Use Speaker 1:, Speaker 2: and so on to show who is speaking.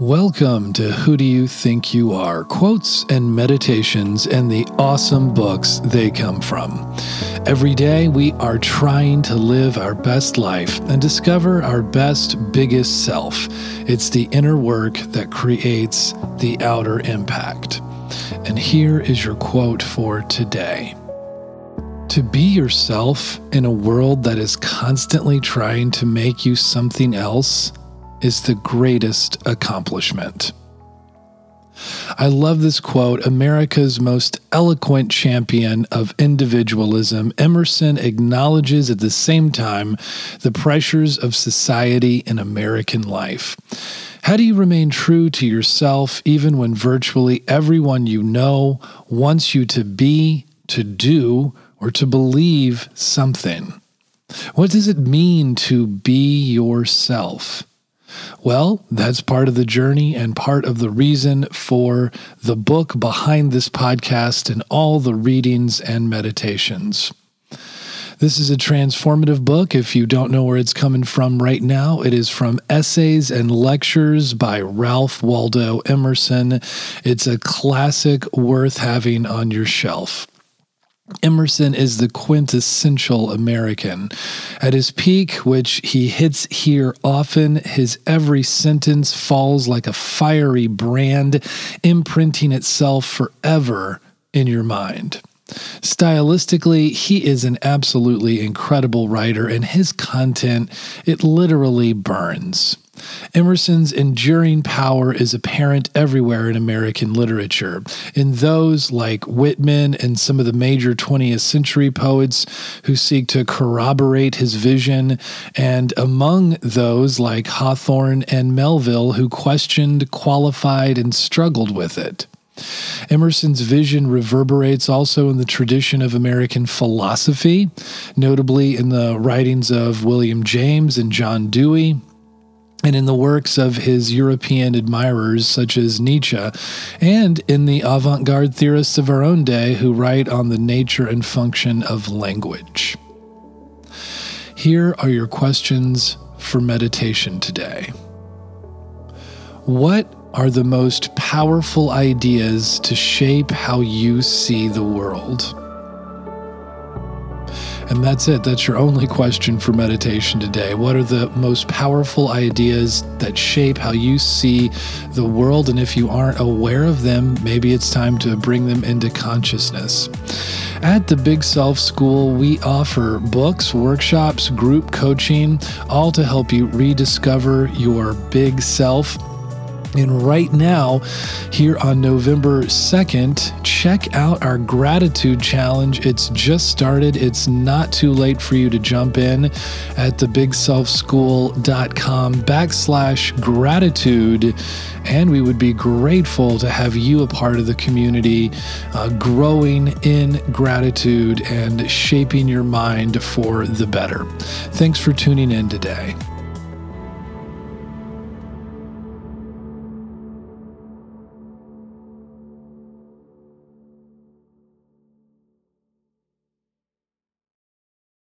Speaker 1: Welcome to Who Do You Think You Are? Quotes and meditations and the awesome books they come from. Every day, we are trying to live our best life and discover our best, biggest self. It's the inner work that creates the outer impact. And here is your quote for today. To be yourself in a world that is constantly trying to make you something else is the greatest accomplishment. I love this quote. America's most eloquent champion of individualism, Emerson acknowledges at the same time the pressures of society and American life. How do you remain true to yourself even when virtually everyone you know wants you to be, to do, or to believe something? What does it mean to be yourself? Well, that's part of the journey and part of the reason for the book behind this podcast and all the readings and meditations. This is a transformative book. If you don't know where it's coming from right now, it is from Essays and Lectures by Ralph Waldo Emerson. It's a classic worth having on your shelf. Emerson is the quintessential American. At his peak, which he hits here often, his every sentence falls like a fiery brand, imprinting itself forever in your mind. Stylistically, he is an absolutely incredible writer, and his content, it literally burns. Emerson's enduring power is apparent everywhere in American literature. In those like Whitman and some of the major 20th century poets who seek to corroborate his vision, and among those like Hawthorne and Melville who questioned, qualified, and struggled with it. Emerson's vision reverberates also in the tradition of American philosophy, notably in the writings of William James and John Dewey and in the works of his European admirers such as Nietzsche, and in the avant garde theorists of our own day who write on the nature and function of language. Here are your questions for meditation today. What are the most powerful ideas to shape how you see the world? And that's it. That's your only question for meditation today. What are the most powerful ideas that shape how you see the world? And if you aren't aware of them, maybe it's time to bring them into consciousness. At the Big Self School, we offer books, workshops, group coaching, all to help you rediscover your big self and right now, here on November 2nd, check out our gratitude challenge. It's just started. It's not too late for you to jump in at thebigselfschool.com backslash gratitude. And we would be grateful to have you a part of the community, uh, growing in gratitude and shaping your mind for the better. Thanks for tuning in today.